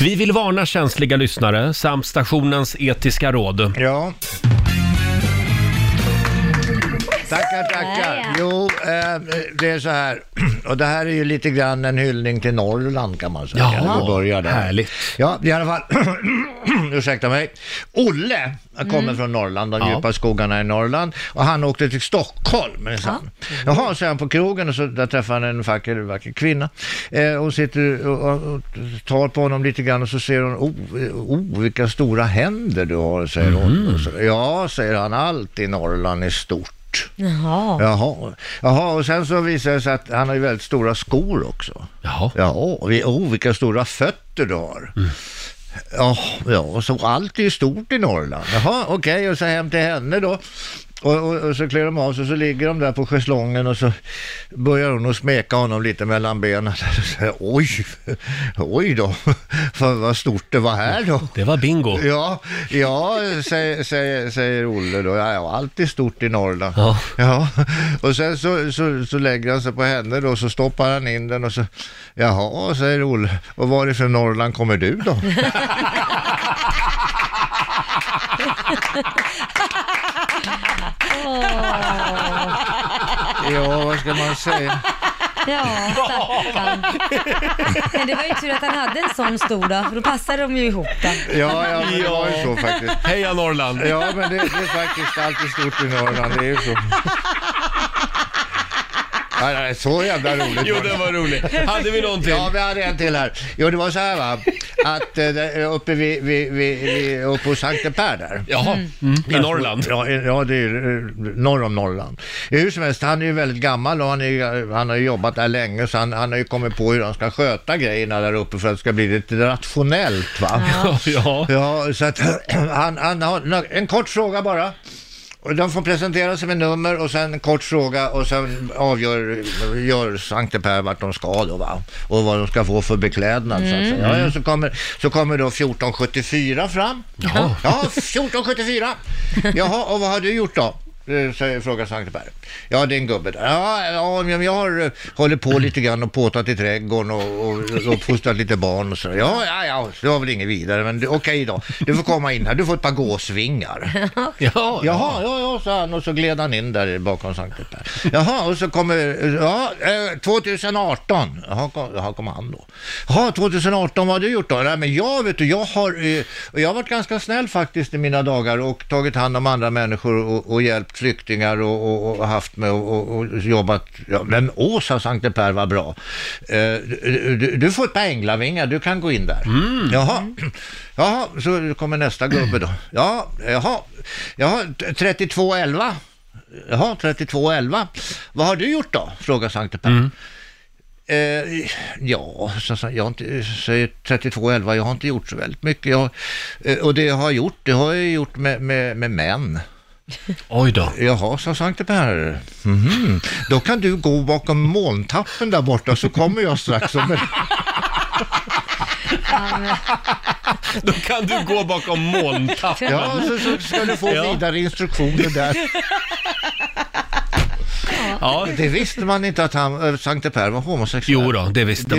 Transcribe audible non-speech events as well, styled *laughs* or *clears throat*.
Vi vill varna känsliga lyssnare samt stationens etiska råd. Ja. Tackar, tackar. Ja, ja. Jo, eh, det är så här. *clears throat* Och det här är ju lite grann en hyllning till Norrland kan man säga. Jaha, Vi börjar där. härligt. Ja, i alla fall. *clears throat* Ursäkta mig. Olle kommer från Norrland, de Ja. djupa skogarna i Norrland. Och han åkte till Stockholm minsann. Jaha, så är han på krogen och så där träffar han en vacker, vacker kvinna. Eh, och sitter och, och, och tar på honom lite grann och så säger hon, oh, oh vilka stora händer du har, säger hon. Och så, ja, säger han, allt i Norrland är stort. Jaha. Jaha. Jaha, och sen så visar det sig att han har ju väldigt stora skor också. Jaha. Ja, oh, vilka stora fötter du har. Ja, ja, och så allt är ju stort i Norrland. Jaha, okej, och så hem till henne då. Och, och, och så klär de av sig och så ligger de där på schäslongen och så börjar hon att smeka honom lite mellan benen. *laughs* Och säger, oj, oj då, *laughs* vad, vad stort det var här då. Det var bingo. Ja, ja säger, säger, säger Olle då. Ja, ja, allt är stort i Norrland. Ja. Ja, och sen så, så, så lägger han sig på henne då, så stoppar han in den och så, jaha, säger Olle, och varifrån Norrland kommer du då? *laughs* Ja, vad ska man säga? *laughs* Ja, stackarn. Men det var ju tur att han hade en sån stor då, för då passade de ju ihop då. Ja, ja, men det var ju så faktiskt. Heja Norrland! Ja, men det, det är faktiskt alltid stort i Norrland, det är ju så. Ja, det är så jävla roligt. Jo, det var roligt. Hade vi någonting? Ja, vi hade en till här. Jo, det var så här va, att eh, där uppe vid, vid, vid, vid uppe hos Sankte Per där. Jaha, mm. i Norrland. Ja, i- ja, det är eh, norr om Norrland. I hur som helst, han är ju väldigt gammal och han, är, ju- han har ju jobbat där länge så han, han har ju kommit på hur han ska sköta grejerna där uppe för att det ska bli lite rationellt va. Ja. *laughs* Ja, så att *clears throat* han, han har en kort fråga bara. De får presentera sig med nummer och sen en kort fråga och sen avgör gör Sankte Per vart de ska då va? Och vad de ska få för beklädnad så att säga. Ja, ja, så, kommer, så kommer då 1474 fram. Jaha. Ja, 1474. Jaha, och vad har du gjort då? Eh, frågar Sankte Per. Ja, det är en gubbe där. Ja, ja men jag har eh, hållit på lite grann och påtat i trädgården och, och, och uppfostrat lite barn och så. Ja, ja, ja, det var väl inget vidare, men du- okej då. Du får komma in här, du får ett par gåsvingar. *laughs* Ja, ja. Jaha, ja, ja, sa han och så gled han in där bakom Sankte Per. Jaha, och så kommer, ja, eh, 2018. Jaha, kom, jaha, kom han då. Jaha, 2018, vad har du gjort då? Nej, men jag vet du, jag har, eh, och jag har varit ganska snäll faktiskt i mina dagar och tagit hand om andra människor och, och hjälpt flyktingar och, och, och haft med och, och, jobbat. Ja, men åh, sa Sankte Per, vad bra. Eh, du, du, får ett par änglavingar, du kan gå in där. Jaha, jaha, så kommer nästa gubbe då. Ja, jaha, jaha, 3211. Jaha, 3211. Vad har du gjort då? Frågar Sankte Per. Eh, ja, så, så, jag har inte, säger 3211, jag har inte gjort så väldigt mycket. Jag, eh, och det jag har gjort, det har jag gjort med, med, med män. Oj då. Jaha, sa Sankte Per. Mhm. Då kan du gå bakom molntappen där borta så kommer jag strax. Och med... Då kan du gå bakom molntappen. Ja, så, så ska du få Ja. vidare instruktioner där. Ja. Det visste man inte att han, eh, Sankte Per var homosexuell. Jo då, det visste man.